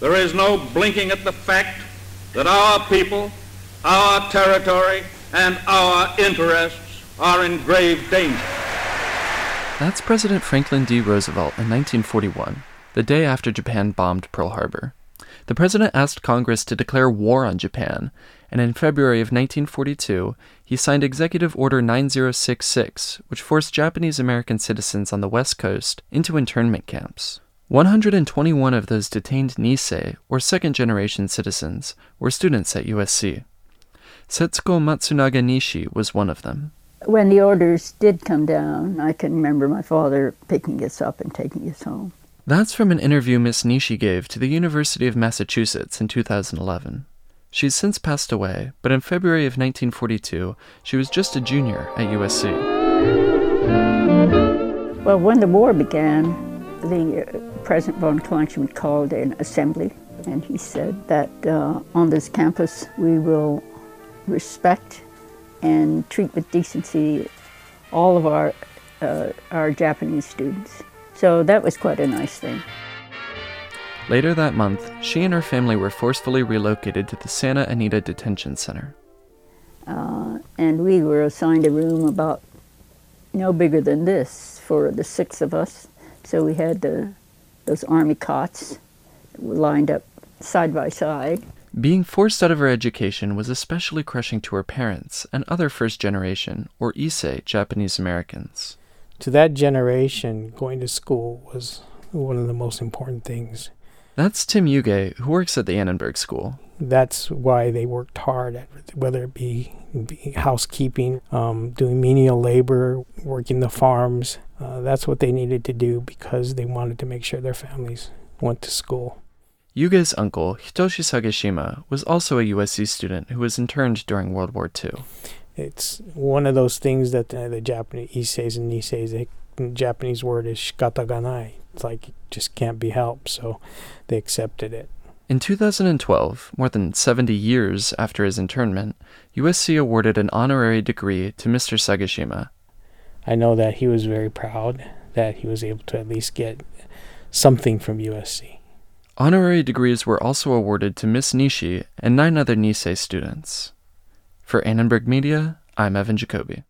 there is no blinking at the fact that our people, our territory, and our interests are in grave danger. That's President Franklin D. Roosevelt in 1941, the day after Japan bombed Pearl Harbor. The president asked Congress to declare war on Japan, and in February of 1942, he signed Executive Order 9066, which forced Japanese American citizens on the West Coast into internment camps. 121 of those detained Nisei, or second generation citizens, were students at USC. Setsuko Matsunaga Nishi was one of them. When the orders did come down, I can remember my father picking us up and taking us home. That's from an interview Miss Nishi gave to the University of Massachusetts in 2011. She's since passed away, but in February of 1942, she was just a junior at USC. Well, when the war began, the uh, President von KleinSmid called an assembly, and he said that uh, on this campus we will respect and treat with decency all of our, uh, our Japanese students. So that was quite a nice thing. Later that month, she and her family were forcefully relocated to the Santa Anita Detention Center. Uh, and we were assigned a room about no bigger than this for the six of us. So we had the, those army cots lined up side by side. Being forced out of her education was especially crushing to her parents and other first generation, or Issei, Japanese Americans to that generation, going to school was one of the most important things. That's Tim Yuge, who works at the Annenberg School. That's why they worked hard at whether it be, be housekeeping, um, doing menial labor, working the farms. Uh, that's what they needed to do because they wanted to make sure their families went to school. Yuge's uncle, Hitoshi Sagashima, was also a USC student who was interned during World War II it's one of those things that uh, the Japanese Isseis and Niseis, the Japanese word is shikataganai. It's like it just can't be helped, so they accepted it. In 2012, more than 70 years after his internment, USC awarded an honorary degree to Mr. Sagashima. I know that he was very proud that he was able to at least get something from USC. Honorary degrees were also awarded to Miss Nishi and nine other Nisei students. For Annenberg Media, I'm Evan Jacoby.